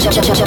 Josh, Josh, I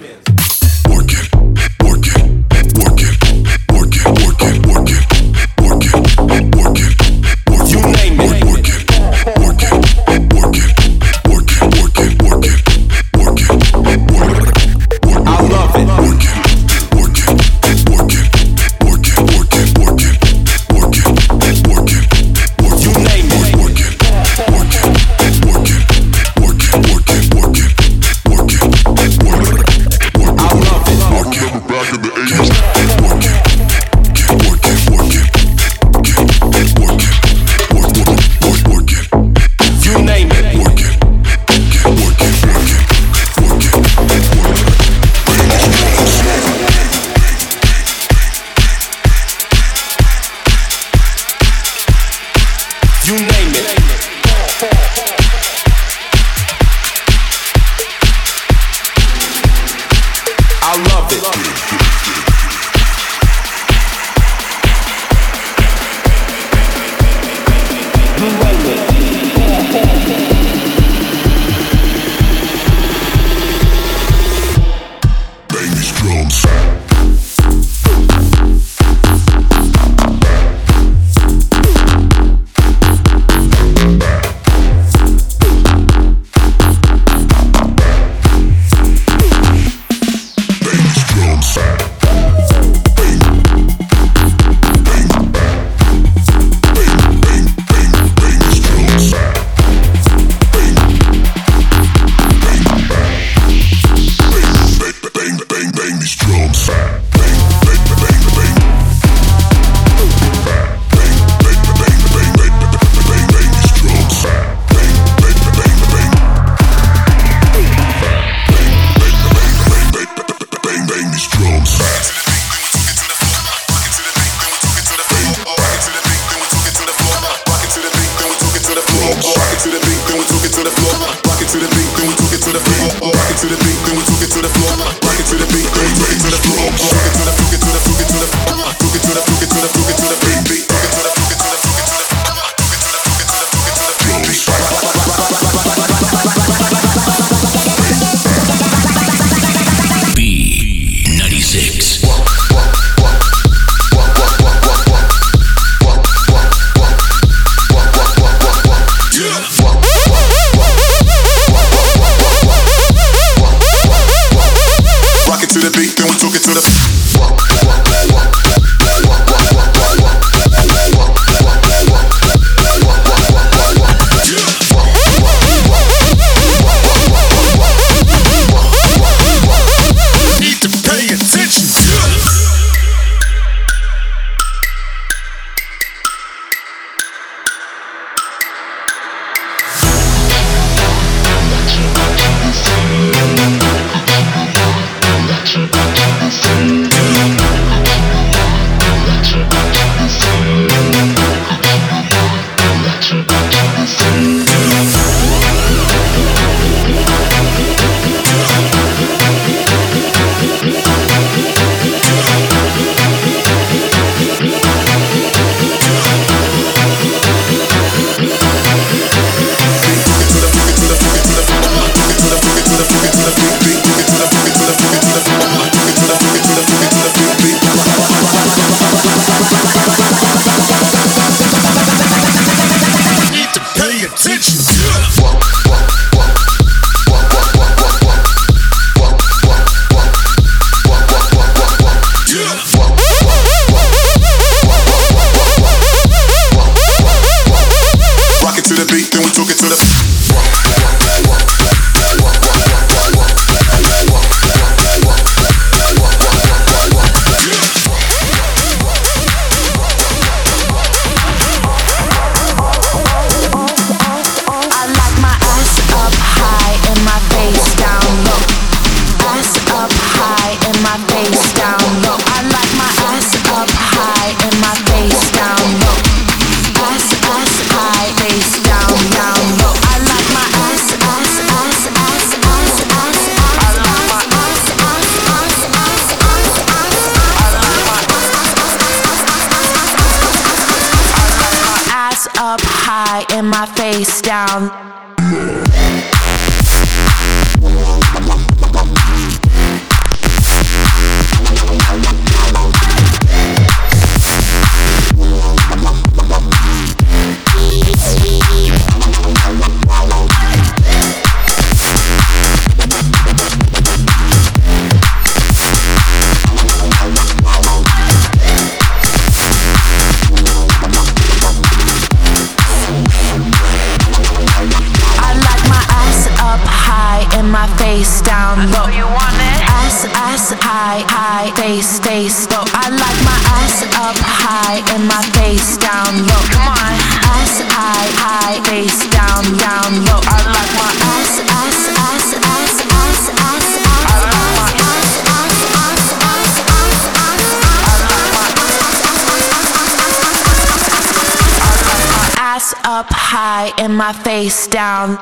to the beat, then we took it to the floor. Rock it to the beat, then we took it to the floor. Took it to the, took it to the, took it to the, took it to the, it to the. My face down.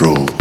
Control.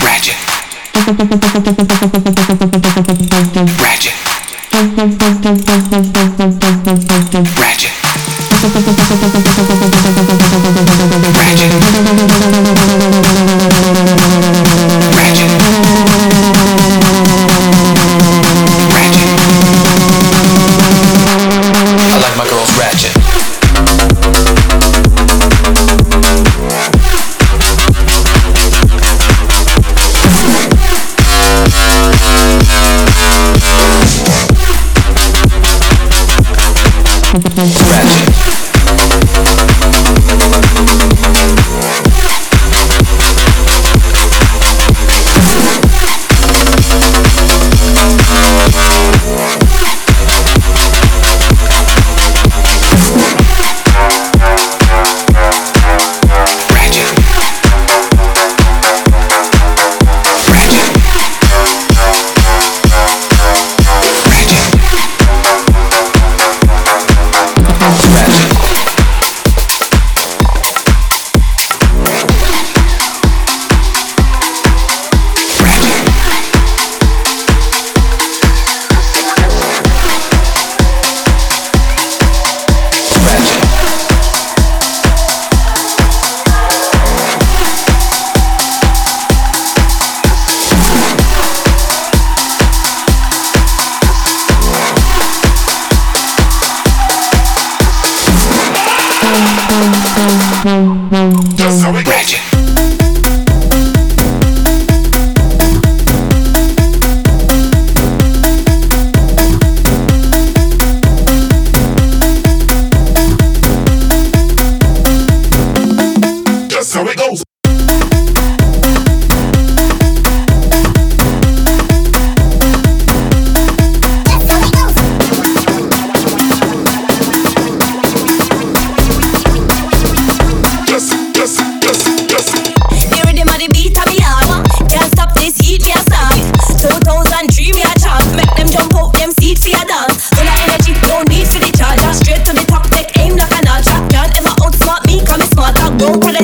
Ratchet. Ratchet.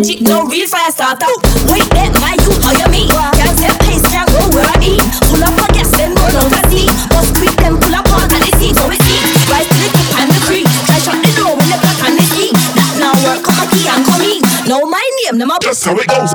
magic, no real fire starter. Wait, that why you hire me? Can't set pace, can't go where I eat. Pull up a gas, then go down to sea. Boss quick, then pull up on the sea. Go with sea. Rise to the top and the creek. Try shut the door when the black and the sea. That now work, on my key and come in. Know my name, no my That's how it goes.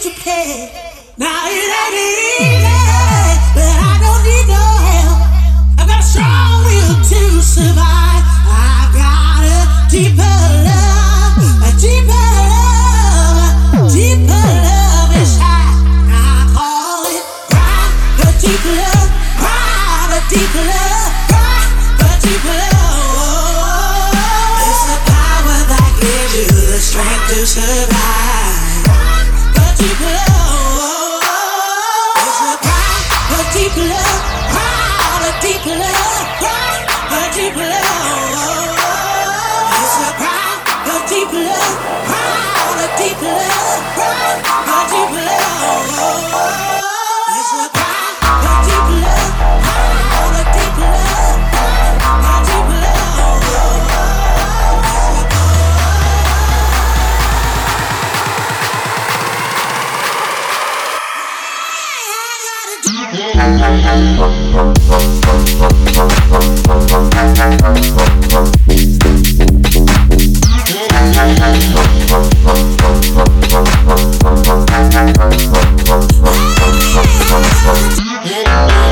to. Now it ain't easy. Yeah.